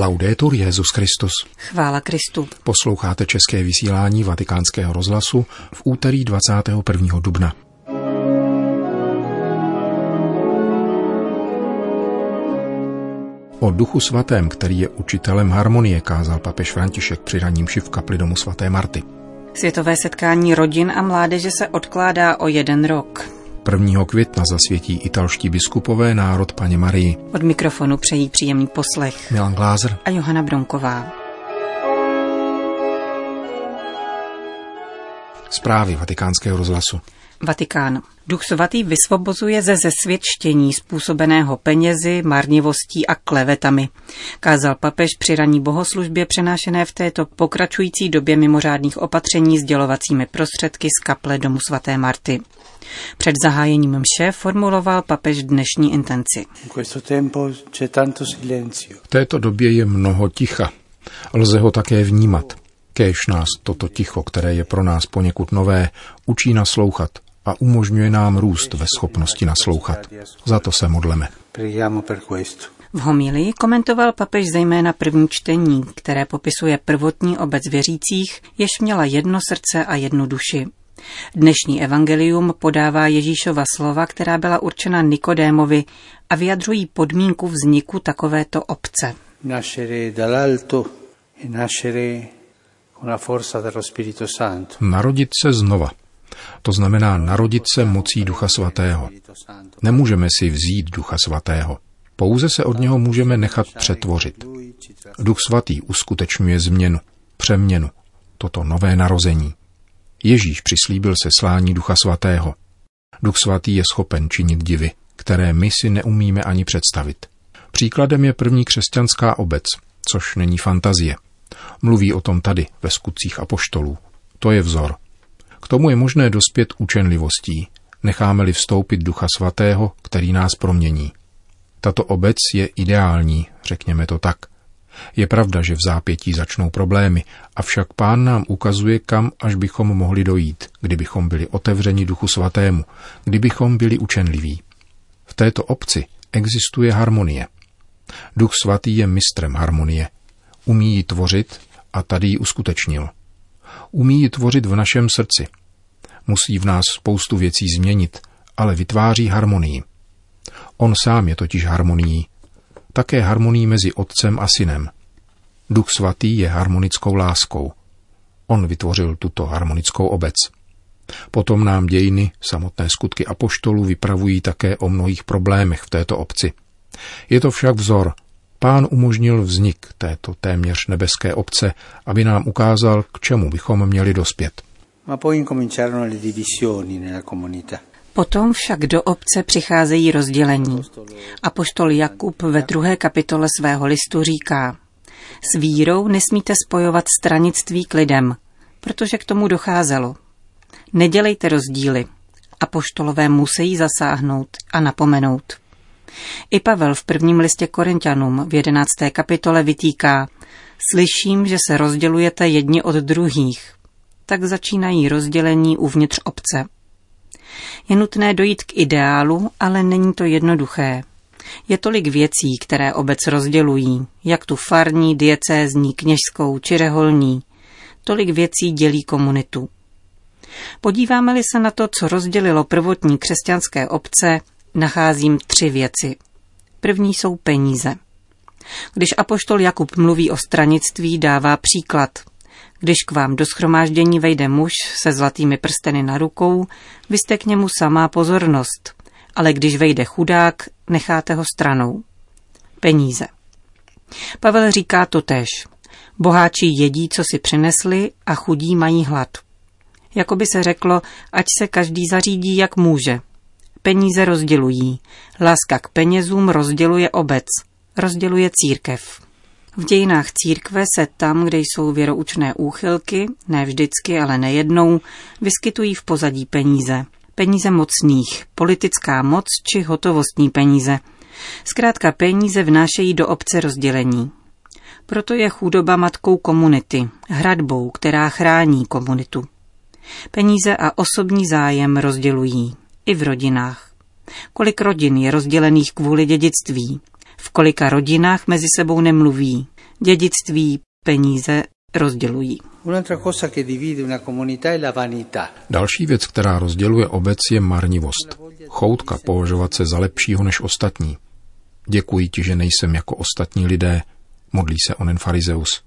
Laudetur Jezus Christus. Chvála Kristu. Posloucháte české vysílání Vatikánského rozhlasu v úterý 21. dubna. O duchu svatém, který je učitelem harmonie, kázal papež František při raním v kapli domu svaté Marty. Světové setkání rodin a mládeže se odkládá o jeden rok. 1. května zasvětí italští biskupové národ paně Marii. Od mikrofonu přejí příjemný poslech Milan Glázer a Johana Bronková. Zprávy vatikánského rozhlasu. Vatikán. Duch svatý vysvobozuje ze zesvědčení způsobeného penězi, marnivostí a klevetami. Kázal papež při raní bohoslužbě přenášené v této pokračující době mimořádných opatření s dělovacími prostředky z kaple domu svaté Marty. Před zahájením mše formuloval papež dnešní intenci. V této době je mnoho ticha. Lze ho také vnímat. Kéž nás toto ticho, které je pro nás poněkud nové, učí naslouchat a umožňuje nám růst ve schopnosti naslouchat. Za to se modleme. V homilii komentoval papež zejména první čtení, které popisuje prvotní obec věřících, jež měla jedno srdce a jednu duši. Dnešní evangelium podává Ježíšova slova, která byla určena Nikodémovi a vyjadřují podmínku vzniku takovéto obce. Narodit se znova. To znamená narodit se mocí Ducha Svatého. Nemůžeme si vzít Ducha Svatého. Pouze se od něho můžeme nechat přetvořit. Duch Svatý uskutečňuje změnu, přeměnu, toto nové narození. Ježíš přislíbil se slání Ducha Svatého. Duch Svatý je schopen činit divy, které my si neumíme ani představit. Příkladem je první křesťanská obec, což není fantazie. Mluví o tom tady, ve skutcích apoštolů. To je vzor. K tomu je možné dospět učenlivostí, necháme-li vstoupit Ducha Svatého, který nás promění. Tato obec je ideální, řekněme to tak – je pravda, že v zápětí začnou problémy, avšak pán nám ukazuje, kam až bychom mohli dojít, kdybychom byli otevřeni Duchu Svatému, kdybychom byli učenliví. V této obci existuje harmonie. Duch Svatý je mistrem harmonie. Umí ji tvořit a tady ji uskutečnil. Umí ji tvořit v našem srdci. Musí v nás spoustu věcí změnit, ale vytváří harmonii. On sám je totiž harmonií, také harmonii mezi otcem a synem. Duch svatý je harmonickou láskou. On vytvořil tuto harmonickou obec. Potom nám dějiny, samotné skutky apoštolů vypravují také o mnohých problémech v této obci. Je to však vzor. Pán umožnil vznik této téměř nebeské obce, aby nám ukázal, k čemu bychom měli dospět. Ma poi incominciarono le divisioni nella comunità. Potom však do obce přicházejí rozdělení. Apoštol Jakub ve druhé kapitole svého listu říká, s vírou nesmíte spojovat stranictví k lidem, protože k tomu docházelo. Nedělejte rozdíly. Apoštolové musí zasáhnout a napomenout. I Pavel v prvním listě Korintianům v jedenácté kapitole vytýká, slyším, že se rozdělujete jedni od druhých. Tak začínají rozdělení uvnitř obce. Je nutné dojít k ideálu, ale není to jednoduché. Je tolik věcí, které obec rozdělují, jak tu farní, diecézní, kněžskou či reholní. Tolik věcí dělí komunitu. Podíváme-li se na to, co rozdělilo prvotní křesťanské obce, nacházím tři věci. První jsou peníze. Když apoštol Jakub mluví o stranictví, dává příklad – když k vám do schromáždění vejde muž se zlatými prsteny na rukou, vy jste k němu samá pozornost, ale když vejde chudák, necháte ho stranou. Peníze. Pavel říká to tež. Boháči jedí, co si přinesli a chudí mají hlad. Jako by se řeklo, ať se každý zařídí, jak může. Peníze rozdělují. Láska k penězům rozděluje obec. Rozděluje církev. V dějinách církve se tam, kde jsou věroučné úchylky, ne vždycky, ale nejednou, vyskytují v pozadí peníze. Peníze mocných, politická moc či hotovostní peníze. Zkrátka peníze vnášejí do obce rozdělení. Proto je chudoba matkou komunity, hradbou, která chrání komunitu. Peníze a osobní zájem rozdělují, i v rodinách. Kolik rodin je rozdělených kvůli dědictví, v kolika rodinách mezi sebou nemluví, dědictví, peníze rozdělují. Další věc, která rozděluje obec, je marnivost. Choutka považovat se za lepšího než ostatní. Děkuji ti, že nejsem jako ostatní lidé, modlí se onen farizeus.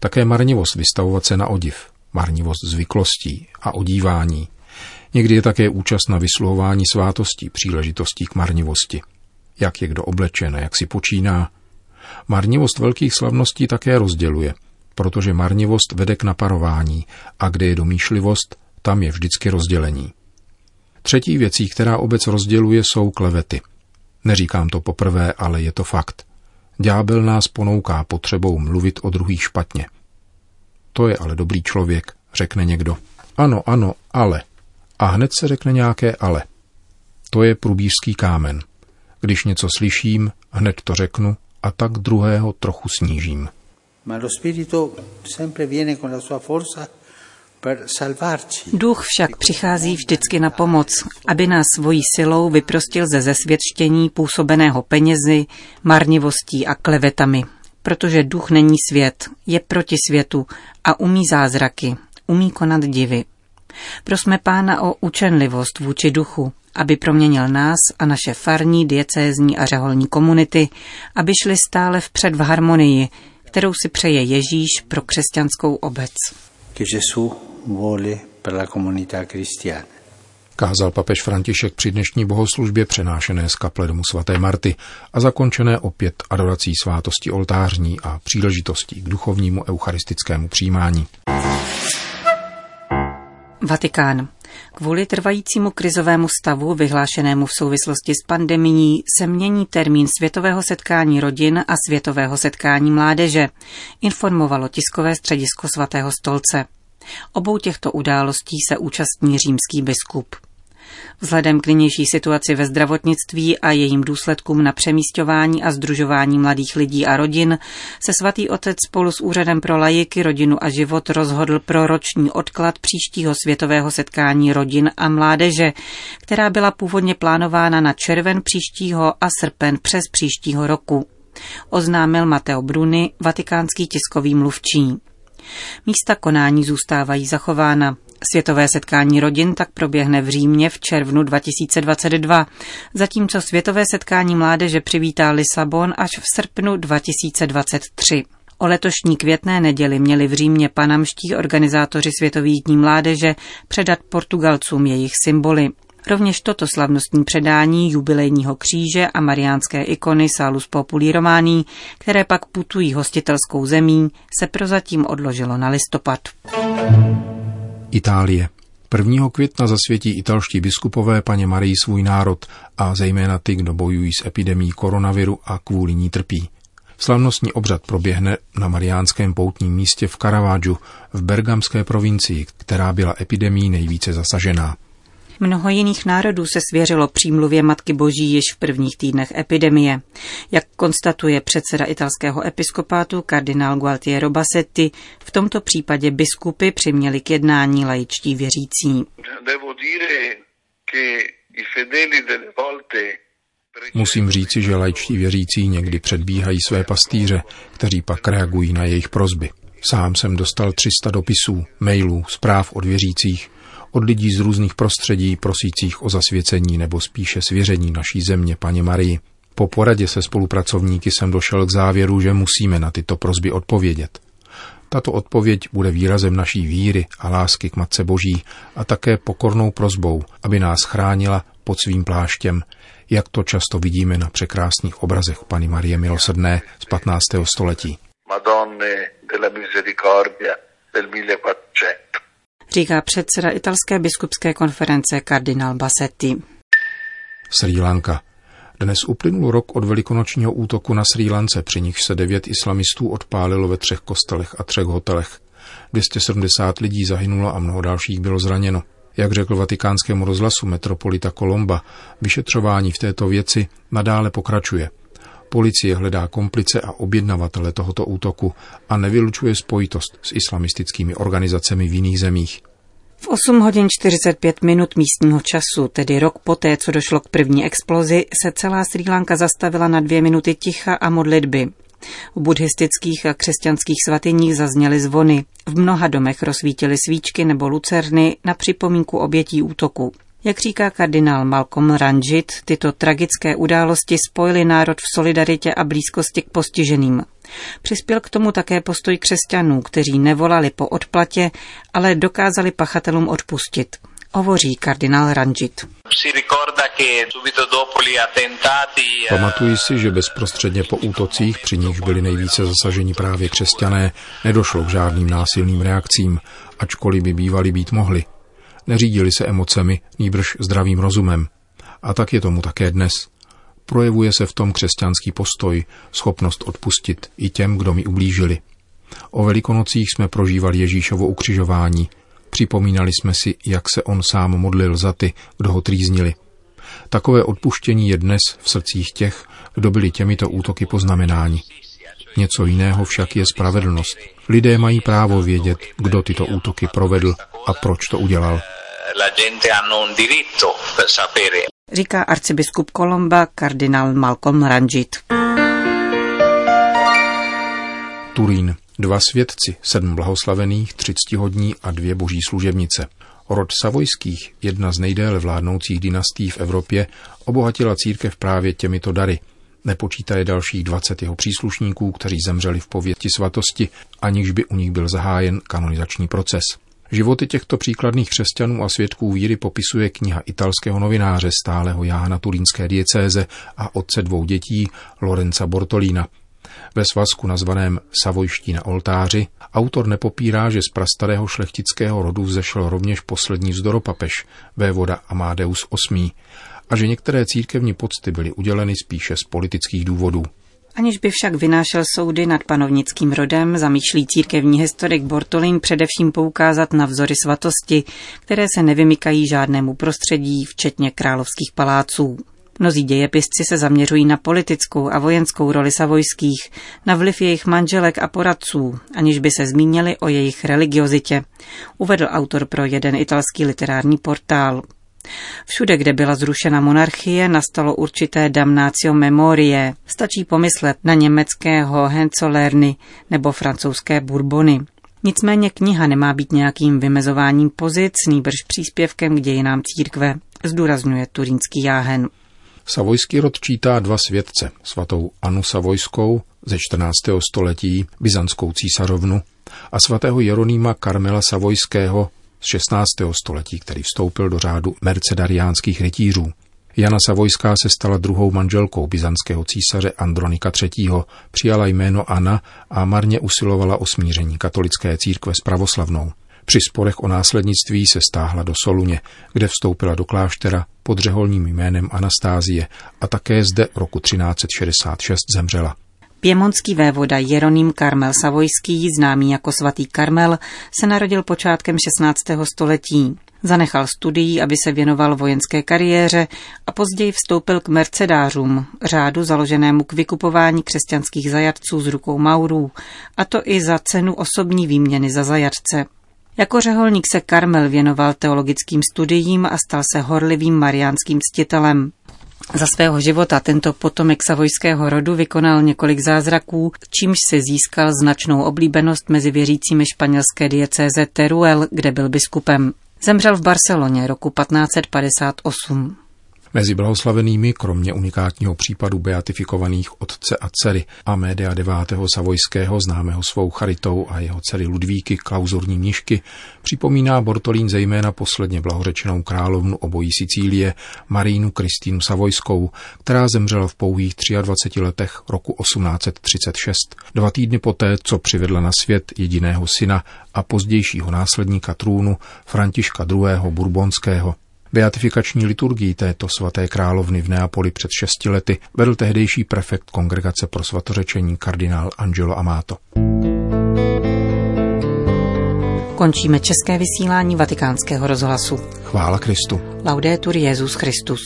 Také marnivost vystavovat se na odiv, marnivost zvyklostí a odívání. Někdy je také účast na vysluhování svátostí, příležitostí k marnivosti. Jak je kdo oblečen, jak si počíná. Marnivost velkých slavností také rozděluje, protože marnivost vede k naparování a kde je domýšlivost, tam je vždycky rozdělení. Třetí věcí, která obec rozděluje, jsou klevety. Neříkám to poprvé, ale je to fakt. Ďábel nás ponouká potřebou mluvit o druhých špatně. To je ale dobrý člověk, řekne někdo. Ano, ano, ale. A hned se řekne nějaké ale. To je průbířský kámen. Když něco slyším, hned to řeknu a tak druhého trochu snížím. Ma lo spirito sempre viene con la sua forza Duch však přichází vždycky na pomoc, aby nás svojí silou vyprostil ze zesvědčení působeného penězi, marnivostí a klevetami. Protože duch není svět, je proti světu a umí zázraky, umí konat divy. Prosme pána o učenlivost vůči duchu, aby proměnil nás a naše farní, diecézní a řeholní komunity, aby šli stále vpřed v harmonii, kterou si přeje Ježíš pro křesťanskou obec. Kázal papež František při dnešní bohoslužbě přenášené z kaple domu svaté Marty a zakončené opět adorací svátosti oltářní a příležitostí k duchovnímu eucharistickému přijímání. Vatikán. Kvůli trvajícímu krizovému stavu vyhlášenému v souvislosti s pandemií se mění termín světového setkání rodin a světového setkání mládeže, informovalo tiskové středisko svatého stolce. Obou těchto událostí se účastní římský biskup. Vzhledem k nynější situaci ve zdravotnictví a jejím důsledkům na přemístování a združování mladých lidí a rodin se svatý otec spolu s Úřadem pro lajiky, rodinu a život rozhodl pro roční odklad příštího světového setkání rodin a mládeže, která byla původně plánována na červen příštího a srpen přes příštího roku. Oznámil Mateo Bruni, vatikánský tiskový mluvčí. Místa konání zůstávají zachována. Světové setkání rodin tak proběhne v Římě v červnu 2022, zatímco Světové setkání mládeže přivítá Lisabon až v srpnu 2023. O letošní květné neděli měli v Římě panamští organizátoři Světových dní mládeže předat Portugalcům jejich symboly. Rovněž toto slavnostní předání jubilejního kříže a mariánské ikony Salus Populi Romání, které pak putují hostitelskou zemí, se prozatím odložilo na listopad. Itálie. 1. května zasvětí italští biskupové paně Marii svůj národ a zejména ty, kdo bojují s epidemí koronaviru a kvůli ní trpí. Slavnostní obřad proběhne na mariánském poutním místě v Caravaggio v Bergamské provincii, která byla epidemí nejvíce zasažená. Mnoho jiných národů se svěřilo přímluvě Matky Boží již v prvních týdnech epidemie. Jak konstatuje předseda italského episkopátu kardinál Gualtiero Bassetti, v tomto případě biskupy přiměli k jednání laičtí věřící. Musím říci, že laičtí věřící někdy předbíhají své pastýře, kteří pak reagují na jejich prozby. Sám jsem dostal 300 dopisů, mailů, zpráv od věřících, od lidí z různých prostředí prosících o zasvěcení nebo spíše svěření naší země, paně Marii. Po poradě se spolupracovníky jsem došel k závěru, že musíme na tyto prozby odpovědět. Tato odpověď bude výrazem naší víry a lásky k Matce Boží a také pokornou prozbou, aby nás chránila pod svým pláštěm, jak to často vidíme na překrásných obrazech Pany Marie Milosrdné z 15. století. Madonne della Misericordia del 1400 říká předseda italské biskupské konference kardinál Bassetti. Sri Lanka. Dnes uplynul rok od velikonočního útoku na Sri Lance, při nich se devět islamistů odpálilo ve třech kostelech a třech hotelech. 270 lidí zahynulo a mnoho dalších bylo zraněno. Jak řekl vatikánskému rozhlasu metropolita Kolomba, vyšetřování v této věci nadále pokračuje – Policie hledá komplice a objednavatele tohoto útoku a nevylučuje spojitost s islamistickými organizacemi v jiných zemích. V 8 hodin 45 minut místního času, tedy rok poté, co došlo k první explozi, se celá Sri Lanka zastavila na dvě minuty ticha a modlitby. V buddhistických a křesťanských svatyních zazněly zvony. V mnoha domech rozsvítily svíčky nebo lucerny na připomínku obětí útoku. Jak říká kardinál Malcolm Ranjit, tyto tragické události spojily národ v solidaritě a blízkosti k postiženým. Přispěl k tomu také postoj křesťanů, kteří nevolali po odplatě, ale dokázali pachatelům odpustit. Hovoří kardinál Ranjit. Pamatuji si, že bezprostředně po útocích, při nichž byli nejvíce zasaženi právě křesťané, nedošlo k žádným násilným reakcím, ačkoliv by bývali být mohli. Neřídili se emocemi, nýbrž zdravým rozumem. A tak je tomu také dnes. Projevuje se v tom křesťanský postoj, schopnost odpustit i těm, kdo mi ublížili. O velikonocích jsme prožívali Ježíšovo ukřižování. Připomínali jsme si, jak se on sám modlil za ty, kdo ho trýznili. Takové odpuštění je dnes v srdcích těch, kdo byli těmito útoky poznamenáni. Něco jiného však je spravedlnost. Lidé mají právo vědět, kdo tyto útoky provedl a proč to udělal. Říká arcibiskup Kolomba kardinál Malcolm Ranjit. Turín. Dva svědci, sedm blahoslavených, tři ctihodní a dvě boží služebnice. Rod Savojských, jedna z nejdéle vládnoucích dynastí v Evropě, obohatila církev právě těmito dary – Nepočítaje dalších 20 jeho příslušníků, kteří zemřeli v pověti svatosti, aniž by u nich byl zahájen kanonizační proces. Životy těchto příkladných křesťanů a svědků víry popisuje kniha italského novináře stáleho Jána Turínské diecéze a otce dvou dětí Lorenza Bortolína. Ve svazku nazvaném Savojští na oltáři autor nepopírá, že z prastarého šlechtického rodu vzešel rovněž poslední vzdoropapež, vévoda Amadeus VIII, a že některé církevní pocty byly uděleny spíše z politických důvodů. Aniž by však vynášel soudy nad panovnickým rodem, zamýšlí církevní historik Bortolin především poukázat na vzory svatosti, které se nevymykají žádnému prostředí, včetně královských paláců. Mnozí dějepisci se zaměřují na politickou a vojenskou roli savojských, na vliv jejich manželek a poradců, aniž by se zmínili o jejich religiozitě, uvedl autor pro jeden italský literární portál. Všude, kde byla zrušena monarchie, nastalo určité damnatio memorie. Stačí pomyslet na německého Henzolerny nebo francouzské Bourbony. Nicméně kniha nemá být nějakým vymezováním pozic, nýbrž příspěvkem k dějinám církve, zdůrazňuje turínský jáhen. Savojský rod čítá dva svědce, svatou Anu Savojskou ze 14. století, byzantskou císařovnu, a svatého Jeronýma Karmela Savojského z 16. století, který vstoupil do řádu mercedariánských rytířů. Jana Savojská se stala druhou manželkou byzantského císaře Andronika III., přijala jméno Anna a marně usilovala o smíření katolické církve s pravoslavnou. Při sporech o následnictví se stáhla do Soluně, kde vstoupila do kláštera pod řeholním jménem Anastázie a také zde roku 1366 zemřela. Piemonský vévoda Jeroným Karmel Savojský, známý jako svatý Karmel, se narodil počátkem 16. století. Zanechal studií, aby se věnoval vojenské kariéře a později vstoupil k mercedářům, řádu založenému k vykupování křesťanských zajatců z rukou Maurů, a to i za cenu osobní výměny za zajatce. Jako řeholník se Karmel věnoval teologickým studiím a stal se horlivým mariánským ctitelem. Za svého života tento potomek savojského rodu vykonal několik zázraků, čímž si získal značnou oblíbenost mezi věřícími španělské diecéze Teruel, kde byl biskupem. Zemřel v Barceloně roku 1558. Mezi blahoslavenými, kromě unikátního případu beatifikovaných otce a dcery Amédea IX. Savojského, známého svou charitou a jeho dcery Ludvíky, klauzurní mnišky, připomíná Bortolín zejména posledně blahořečenou královnu obojí Sicílie, Marínu Kristýnu Savojskou, která zemřela v pouhých 23 letech roku 1836, dva týdny poté, co přivedla na svět jediného syna a pozdějšího následníka trůnu Františka II. Burbonského. Beatifikační liturgii této svaté královny v Neapoli před šesti lety vedl tehdejší prefekt Kongregace pro svatořečení kardinál Angelo Amato. Končíme české vysílání vatikánského rozhlasu. Chvála Kristu. Laudetur Jezus Christus.